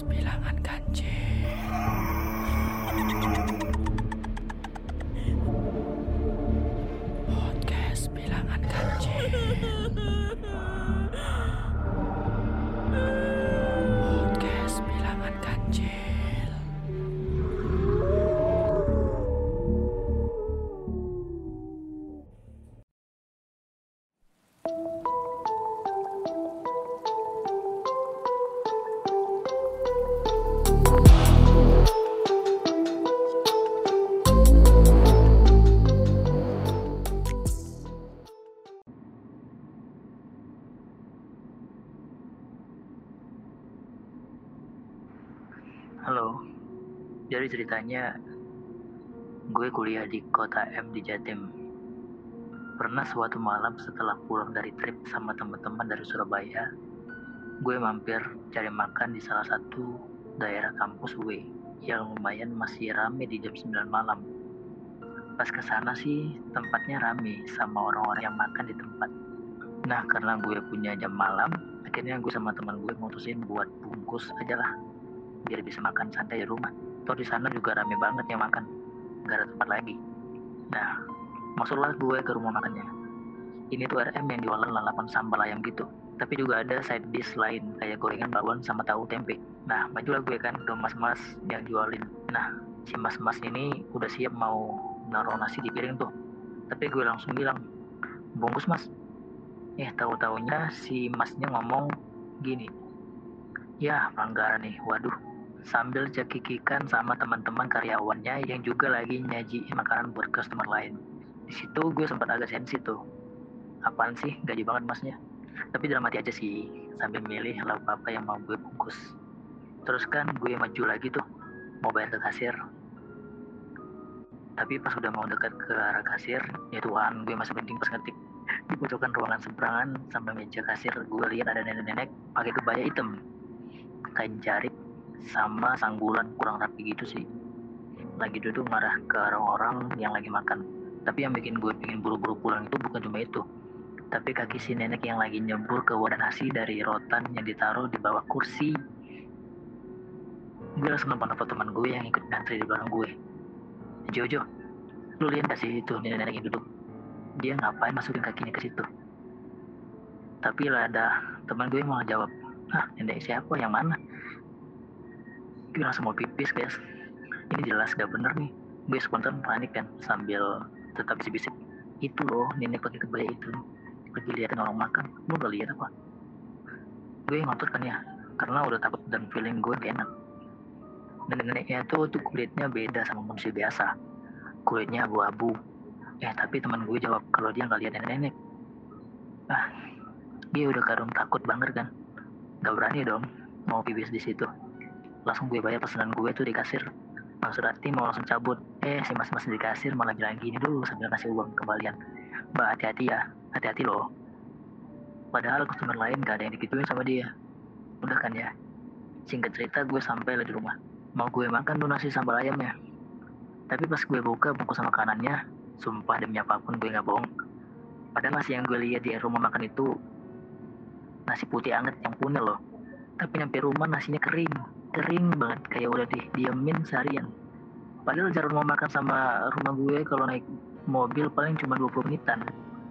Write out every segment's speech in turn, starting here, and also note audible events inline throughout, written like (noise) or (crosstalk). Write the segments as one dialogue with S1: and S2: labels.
S1: Podcast bilangan kancil. Podcast bilangan kancil. Podcast bilangan kancil.
S2: Halo, jadi ceritanya gue kuliah di kota M di Jatim. Pernah suatu malam setelah pulang dari trip sama teman-teman dari Surabaya, gue mampir cari makan di salah satu daerah kampus gue yang lumayan masih rame di jam 9 malam. Pas ke sana sih tempatnya rame sama orang-orang yang makan di tempat. Nah karena gue punya jam malam, akhirnya gue sama teman gue mutusin buat bungkus aja lah biar bisa makan santai di rumah. Toh di sana juga rame banget yang makan, gak ada tempat lagi. Nah, masuklah gue ke rumah makannya. Ini tuh RM yang jualan lalapan sambal ayam gitu. Tapi juga ada side dish lain kayak gorengan bawang sama tahu tempe. Nah, majulah gue kan ke mas-mas yang jualin. Nah, si mas-mas ini udah siap mau naruh nasi di piring tuh. Tapi gue langsung bilang, bungkus mas. Eh, tahu-taunya si masnya ngomong gini, Ya, pelanggaran nih. Waduh, sambil cekikikan sama teman-teman karyawannya yang juga lagi nyajiin makanan buat customer lain. Di situ gue sempat agak sensi tuh. Apaan sih, gaji banget masnya. Tapi dalam hati aja sih, sambil milih lauk apa yang mau gue bungkus. Terus kan gue maju lagi tuh, mau bayar ke kasir. Tapi pas udah mau dekat ke arah kasir, ya Tuhan, gue masih penting pas ngetik. (laughs) Di pojokan ruangan seberangan sampai meja kasir, gue lihat ada nenek-nenek pakai kebaya hitam kain jarik sama sanggulan kurang rapi gitu sih. Lagi duduk marah ke orang-orang yang lagi makan. Tapi yang bikin gue pengen buru-buru pulang itu bukan cuma itu. Tapi kaki si nenek yang lagi nyebur ke wadah nasi dari rotan yang ditaruh di bawah kursi. Gue langsung nelfon teman gue yang ikut ngantri di belakang gue. Jojo lu lihat gak sih itu nenek-nenek yang duduk? Dia ngapain masukin kakinya ke situ? Tapi lah ada teman gue malah jawab Hah, nenek siapa? Yang mana? Gue langsung mau pipis, guys. Ini jelas gak bener nih. Gue spontan panik kan, sambil tetap bisik-bisik. Itu loh, nenek pakai kebaya itu. Lagi liatin orang makan. Lu gak lihat apa? Gue ngotot kan ya, karena udah takut dan feeling gue gak enak. Nenek-neneknya tuh, tuh kulitnya beda sama manusia biasa. Kulitnya abu-abu. Eh, tapi teman gue jawab kalau dia nggak lihat nenek-nenek. Ah, dia udah kadung takut banget kan gak berani dong mau pipis di situ langsung gue bayar pesanan gue tuh di kasir. Maksud hati mau langsung cabut. Eh si mas-mas di kasir malah bilang gini dulu sambil kasih uang kembalian. Mbak hati-hati ya. Hati-hati loh. Padahal customer lain gak ada yang digituin sama dia. Udah kan ya? Singkat cerita gue sampai di rumah. Mau gue makan tuh nasi sambal ayamnya. Tapi pas gue buka bungkus makanannya sumpah demi apa pun gue gak bohong. Padahal nasi yang gue lihat di rumah makan itu nasi putih anget yang punya loh tapi nyampe rumah nasinya kering. Kering banget. Kayak udah didiamin seharian. Padahal jarak mau makan sama rumah gue kalau naik mobil paling cuma 20 menitan.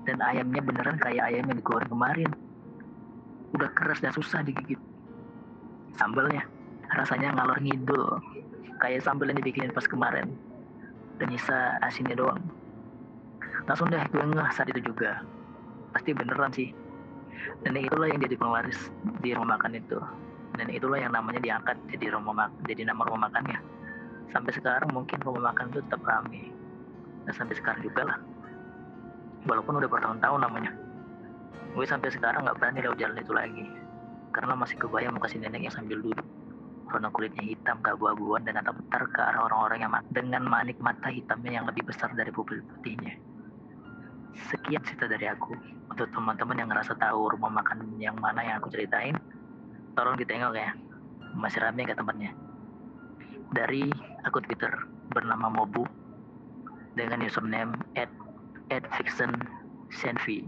S2: Dan ayamnya beneran kayak ayam yang digoreng kemarin. Udah keras dan susah digigit. Sambalnya. Rasanya ngalor ngidul. Kayak sambal yang dibikinin pas kemarin. Dan nyisa asinnya doang. Langsung deh gue ngeh saat itu juga. Pasti beneran sih nenek itulah yang jadi penglaris di rumah makan itu. Nenek itulah yang namanya diangkat jadi rumah jadi nama rumah makannya. Sampai sekarang mungkin rumah makan itu tetap ramai dan sampai sekarang juga lah. Walaupun udah bertahun-tahun namanya. Gue sampai sekarang nggak berani lewat jalan itu lagi. Karena masih kebayang muka si nenek yang sambil duduk. Warna kulitnya hitam keabu-abuan dan atap ke arah orang-orang yang dengan manik mata hitamnya yang lebih besar dari pupil putihnya sekian cerita dari aku. Untuk teman-teman yang ngerasa tahu rumah makan yang mana yang aku ceritain tolong ditengok ya. Masih rame ke tempatnya? Dari akun Twitter bernama Mobu dengan username at at fiction senvi